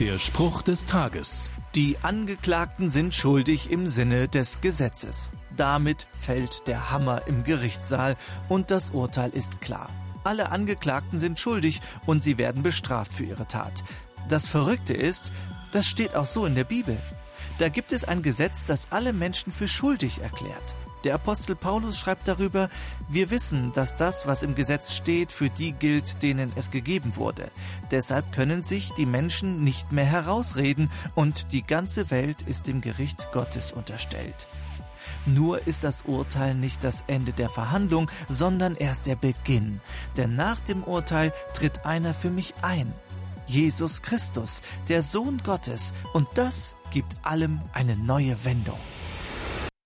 Der Spruch des Tages. Die Angeklagten sind schuldig im Sinne des Gesetzes. Damit fällt der Hammer im Gerichtssaal und das Urteil ist klar. Alle Angeklagten sind schuldig und sie werden bestraft für ihre Tat. Das Verrückte ist, das steht auch so in der Bibel. Da gibt es ein Gesetz, das alle Menschen für schuldig erklärt. Der Apostel Paulus schreibt darüber, wir wissen, dass das, was im Gesetz steht, für die gilt, denen es gegeben wurde. Deshalb können sich die Menschen nicht mehr herausreden und die ganze Welt ist dem Gericht Gottes unterstellt. Nur ist das Urteil nicht das Ende der Verhandlung, sondern erst der Beginn. Denn nach dem Urteil tritt einer für mich ein. Jesus Christus, der Sohn Gottes, und das gibt allem eine neue Wendung.